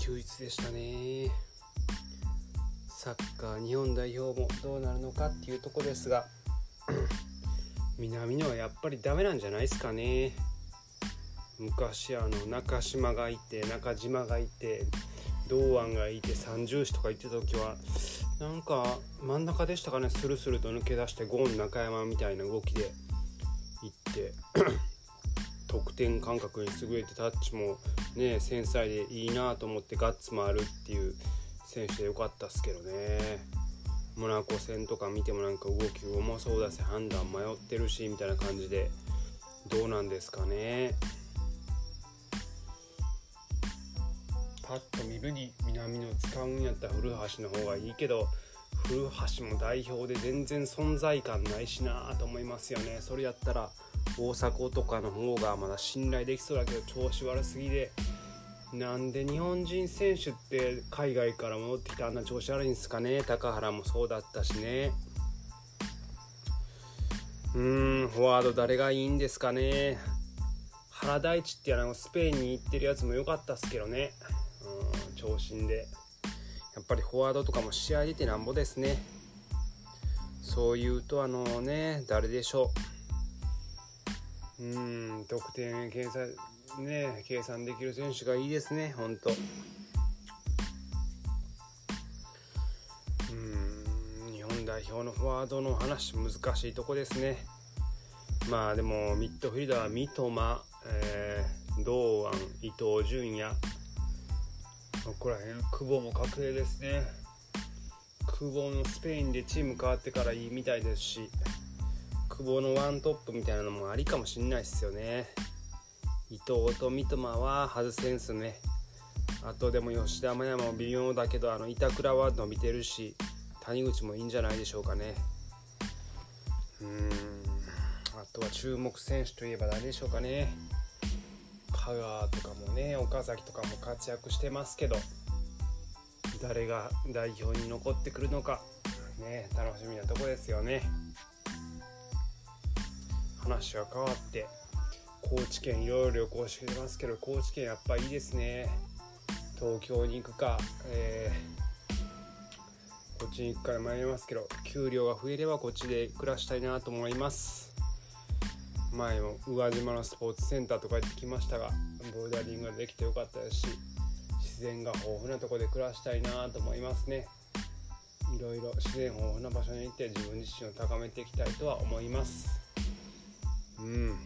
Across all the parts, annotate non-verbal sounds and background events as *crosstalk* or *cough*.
休日でしたね。サッカー日本代表もどうなるのかっていうとこですが *clears throat* 南野はやっぱりダメなんじゃないですかね。昔あの中島がいて中島がいて堂安がいて三重視とか言ってた時はなんか真ん中でしたかね。スルスルと抜け出してゴーン中山みたいな動きで行って得点感覚に優れてタッチもね繊細でいいなと思ってガッツもあるっていう選手でよかったっすけどね。モナコ戦とか見てもなんか動き重そうだし判断迷ってるしみたいな感じで。どうなんですかね。パッと見るに南野使うんやったら古橋の方がいいけど古橋も代表で全然存在感ないしなと思いますよね。それやったら大迫とかの方がまだ信頼できそうだけど調子悪すぎで。なんで日本人選手って海外から戻ってきてあんな調子悪いんですかね？高原もそうだったしね。うーんフォワード誰がいいんですかね？原大地ってあのスペインに行ってるやつも良かったっすけどね。うん長身で。やっぱりフォワードとかも試合出てなんぼですね。そういうとあのね誰でしょう？うん得点計算ね計算できる選手がいいですね本当。うん日本代表のフォワードの話難しいとこですね。まあでもミッドフィルダーは三笘、えー、堂安伊東純也。ここら辺久保も確定ですね。久保のスペインでチーム変わってからいいみたいですし。久保のワントップみたいなのもありかもしんないですよね。伊藤と三笘は外せんすね。あとでも吉田麻也も微妙だけどあの板倉は伸びてるし谷口もいいんじゃないでしょうかね。うん。あとは注目選手といえば誰でしょうかね。香川とかもね岡崎とかも活躍してますけど誰が代表に残ってくるのか。ね楽しみなとこですよね。話は変わって高知県いろいろ旅行してますけど高知県やっぱいいですね。東京に行くか、えー、こっちに行くから迷いますけど給料が増えればこっちで暮らしたいなと思います。前も宇和島のスポーツセンターとか行ってきましたがボルダリングができてよかったですし自然が豊富なとこで暮らしたいなと思いますね。いろいろ自然豊富な場所に行って自分自身を高めていきたいとは思います。うん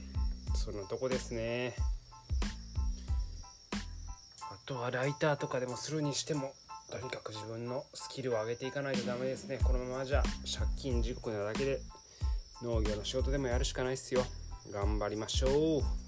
そのとこですね。あとはライターとかでもするにしてもとにかく自分のスキルを上げていかないとダメですね。このままじゃ借金地獄なだけで農業の仕事でもやるしかないっすよ。頑張りましょう